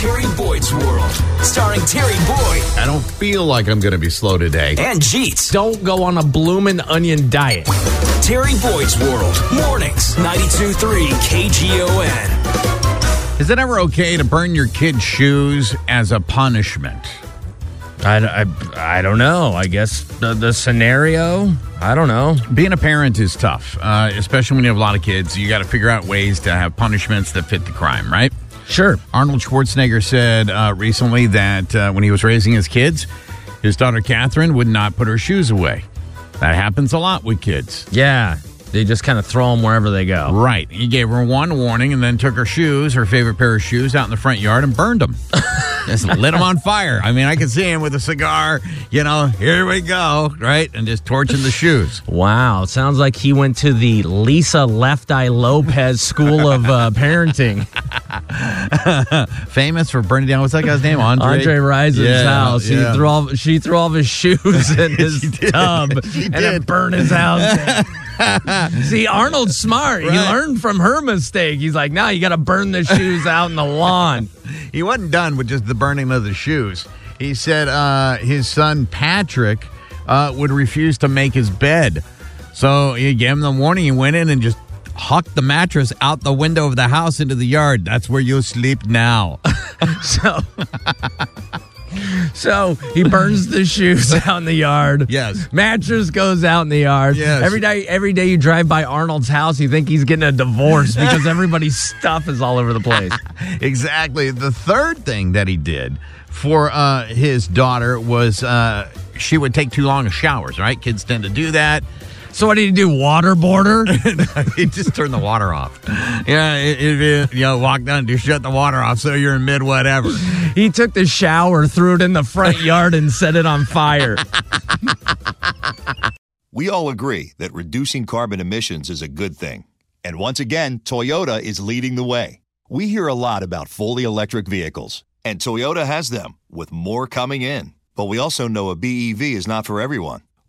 Terry Boyd's World, starring Terry Boyd I don't feel like I'm going to be slow today. and Jeets. Don't go on a bloomin' onion diet. Terry Boyd's World, mornings, 92.3 KGON. Is it ever okay to burn your kid's shoes as a punishment? I, I, I don't know. I guess the, the scenario, I don't know. Being a parent is tough, uh, especially when you have a lot of kids. You got to figure out ways to have punishments that fit the crime, right? Sure. Arnold Schwarzenegger said uh, recently that uh, when he was raising his kids, his daughter Katherine would not put her shoes away. That happens a lot with kids. Yeah. They just kind of throw them wherever they go. Right. He gave her one warning and then took her shoes, her favorite pair of shoes, out in the front yard and burned them. just lit them on fire. I mean, I could see him with a cigar, you know, here we go, right? And just torching the shoes. Wow. Sounds like he went to the Lisa Left Eye Lopes School of uh, Parenting. Famous for burning down, what's that guy's name? Andre? Andre Rison's Yeah, house. yeah. He threw all, she threw all of his shoes in his tub and did. burned his house down. See, Arnold's smart. He learned from her mistake. He's like, now you got to burn the shoes out in the lawn. He wasn't done with just the burning of the shoes. He said uh, his son Patrick uh, would refuse to make his bed. So he gave him the warning. He went in and just hucked the mattress out the window of the house into the yard. That's where you'll sleep now. So, so he burns the shoes out in the yard. Yes. Mattress goes out in the yard. Yes. Every day, every day you drive by Arnold's house, you think he's getting a divorce because everybody's stuff is all over the place. exactly. The third thing that he did for uh, his daughter was uh, she would take too long of showers, right? Kids tend to do that. So what did he do? Waterboarder? he just turned the water off. Yeah, if you, you know, walk down, just shut the water off so you're in mid whatever. he took the shower, threw it in the front yard, and set it on fire. We all agree that reducing carbon emissions is a good thing. And once again, Toyota is leading the way. We hear a lot about fully electric vehicles, and Toyota has them, with more coming in. But we also know a BEV is not for everyone,